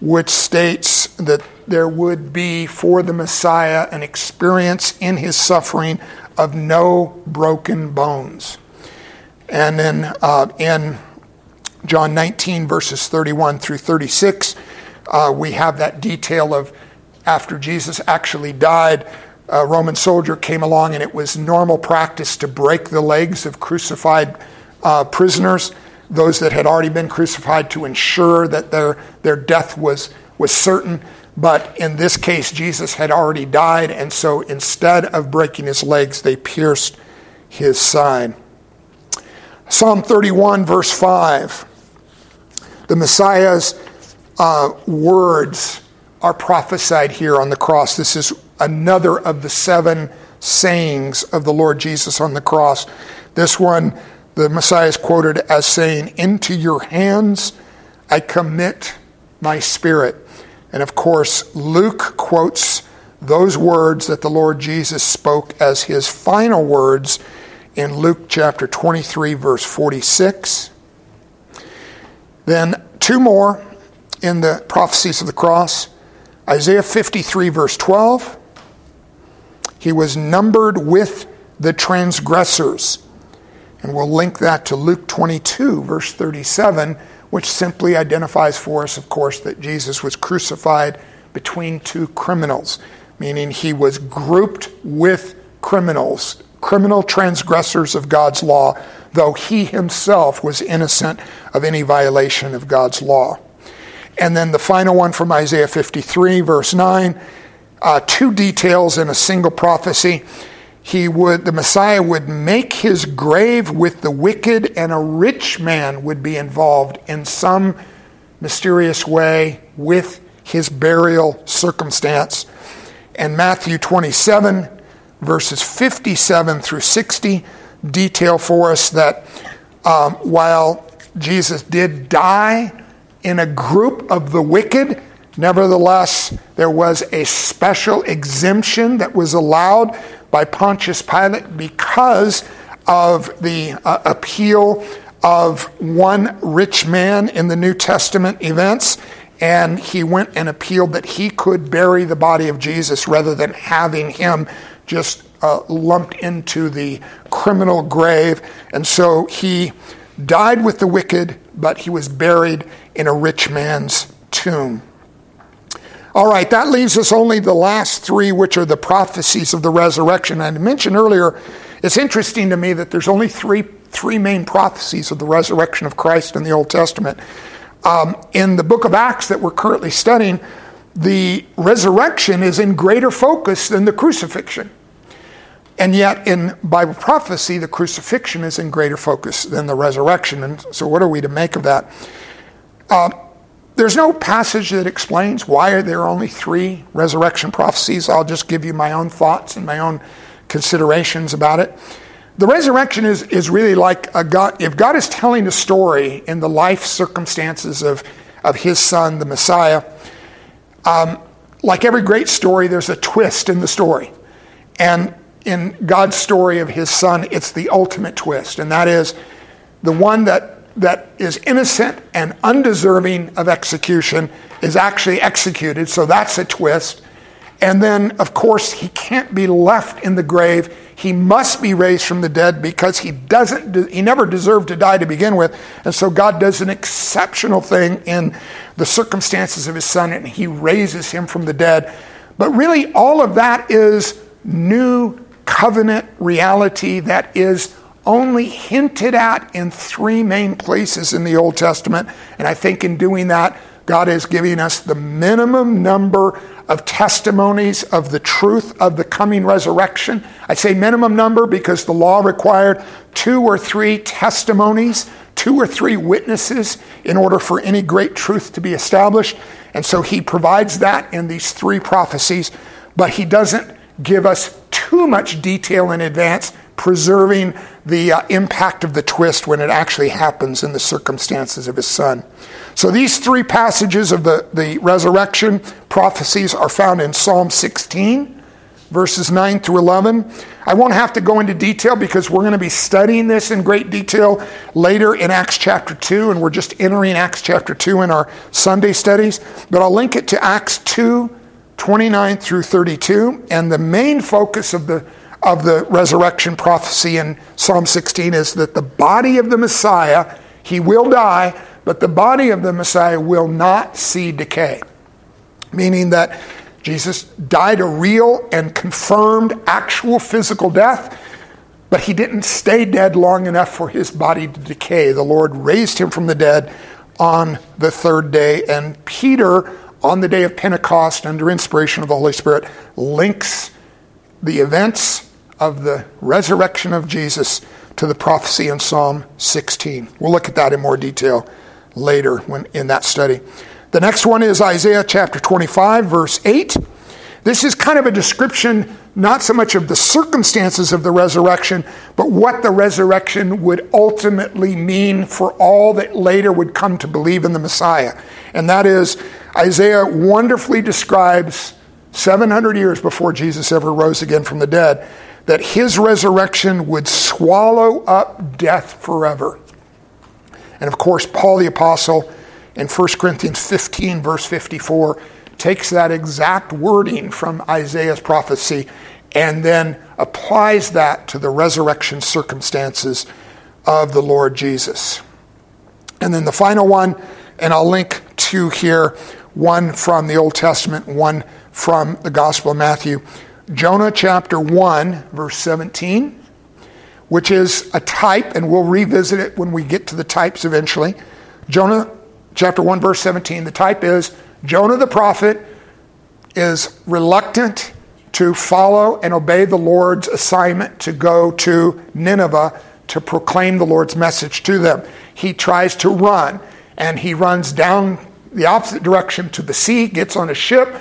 A: which states that there would be for the Messiah an experience in his suffering of no broken bones. And then uh, in John 19, verses 31 through 36, uh, we have that detail of after Jesus actually died, a Roman soldier came along and it was normal practice to break the legs of crucified uh, prisoners, those that had already been crucified, to ensure that their, their death was, was certain. But in this case, Jesus had already died, and so instead of breaking his legs, they pierced his side. Psalm 31, verse 5. The Messiah's uh, words are prophesied here on the cross. This is another of the seven sayings of the Lord Jesus on the cross. This one, the Messiah is quoted as saying, Into your hands I commit my spirit. And of course, Luke quotes those words that the Lord Jesus spoke as his final words in Luke chapter 23, verse 46. Then two more in the prophecies of the cross Isaiah 53, verse 12. He was numbered with the transgressors. And we'll link that to Luke 22, verse 37, which simply identifies for us, of course, that Jesus was crucified between two criminals, meaning he was grouped with criminals, criminal transgressors of God's law, though he himself was innocent of any violation of God's law. And then the final one from Isaiah 53, verse 9, uh, two details in a single prophecy. He would, the Messiah would make his grave with the wicked, and a rich man would be involved in some mysterious way with his burial circumstance. And Matthew 27, verses 57 through 60 detail for us that um, while Jesus did die in a group of the wicked, nevertheless, there was a special exemption that was allowed by Pontius Pilate because of the uh, appeal of one rich man in the New Testament events and he went and appealed that he could bury the body of Jesus rather than having him just uh, lumped into the criminal grave. And so he died with the wicked, but he was buried in a rich man's tomb. All right, that leaves us only the last three, which are the prophecies of the resurrection. I mentioned earlier, it's interesting to me that there's only three, three main prophecies of the resurrection of Christ in the Old Testament. Um, in the book of Acts that we're currently studying, the resurrection is in greater focus than the crucifixion. And yet, in Bible prophecy, the crucifixion is in greater focus than the resurrection. And so, what are we to make of that? Uh, there's no passage that explains why there are there only three resurrection prophecies. I'll just give you my own thoughts and my own considerations about it. The resurrection is, is really like a God, if God is telling a story in the life circumstances of, of his son, the Messiah, um, like every great story, there's a twist in the story. And in God's story of his son, it's the ultimate twist, and that is the one that, that is innocent and undeserving of execution is actually executed, so that's a twist. And then, of course, he can't be left in the grave. He must be raised from the dead because he doesn't he never deserved to die to begin with. And so God does an exceptional thing in the circumstances of his son and he raises him from the dead. But really all of that is new covenant reality that is only hinted at in three main places in the Old Testament. And I think in doing that, God is giving us the minimum number of testimonies of the truth of the coming resurrection. I say minimum number because the law required two or three testimonies, two or three witnesses in order for any great truth to be established. And so he provides that in these three prophecies, but he doesn't give us too much detail in advance preserving the uh, impact of the twist when it actually happens in the circumstances of his son. So these three passages of the, the resurrection prophecies are found in Psalm 16, verses 9 through 11. I won't have to go into detail because we're going to be studying this in great detail later in Acts chapter 2, and we're just entering Acts chapter 2 in our Sunday studies. But I'll link it to Acts 2, 29 through 32. And the main focus of the of the resurrection prophecy in Psalm 16 is that the body of the Messiah, he will die, but the body of the Messiah will not see decay. Meaning that Jesus died a real and confirmed actual physical death, but he didn't stay dead long enough for his body to decay. The Lord raised him from the dead on the third day, and Peter, on the day of Pentecost, under inspiration of the Holy Spirit, links the events of the resurrection of Jesus to the prophecy in Psalm 16. We'll look at that in more detail later when in that study. The next one is Isaiah chapter 25 verse 8. This is kind of a description not so much of the circumstances of the resurrection, but what the resurrection would ultimately mean for all that later would come to believe in the Messiah. And that is Isaiah wonderfully describes 700 years before Jesus ever rose again from the dead that his resurrection would swallow up death forever. And of course, Paul the Apostle in 1 Corinthians 15, verse 54, takes that exact wording from Isaiah's prophecy and then applies that to the resurrection circumstances of the Lord Jesus. And then the final one, and I'll link two here one from the Old Testament, one from the Gospel of Matthew. Jonah chapter 1, verse 17, which is a type, and we'll revisit it when we get to the types eventually. Jonah chapter 1, verse 17, the type is Jonah the prophet is reluctant to follow and obey the Lord's assignment to go to Nineveh to proclaim the Lord's message to them. He tries to run, and he runs down the opposite direction to the sea, gets on a ship,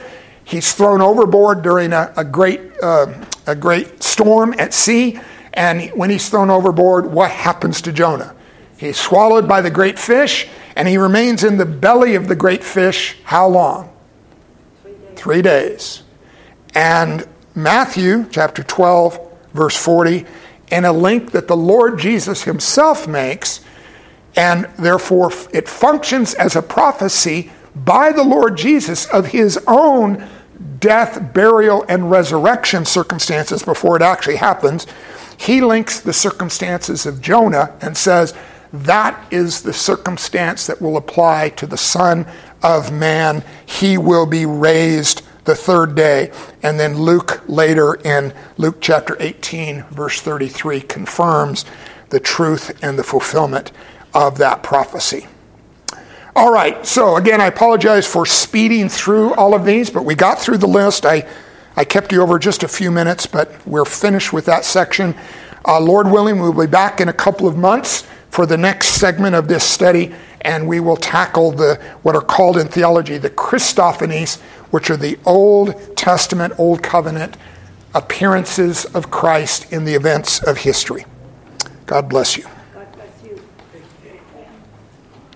A: He's thrown overboard during a, a great, uh, a great storm at sea. And when he's thrown overboard, what happens to Jonah? He's swallowed by the great fish, and he remains in the belly of the great fish how long? Three days. Three days. And Matthew chapter 12, verse 40, and a link that the Lord Jesus himself makes, and therefore it functions as a prophecy by the Lord Jesus of his own death, burial, and resurrection circumstances before it actually happens, he links the circumstances of Jonah and says, that is the circumstance that will apply to the Son of Man. He will be raised the third day. And then Luke, later in Luke chapter 18, verse 33, confirms the truth and the fulfillment of that prophecy. All right, so again, I apologize for speeding through all of these, but we got through the list. I, I kept you over just a few minutes, but we're finished with that section. Uh, Lord willing, we'll be back in a couple of months for the next segment of this study, and we will tackle the what are called in theology the Christophanies, which are the Old Testament, Old Covenant appearances of Christ in the events of history. God bless you.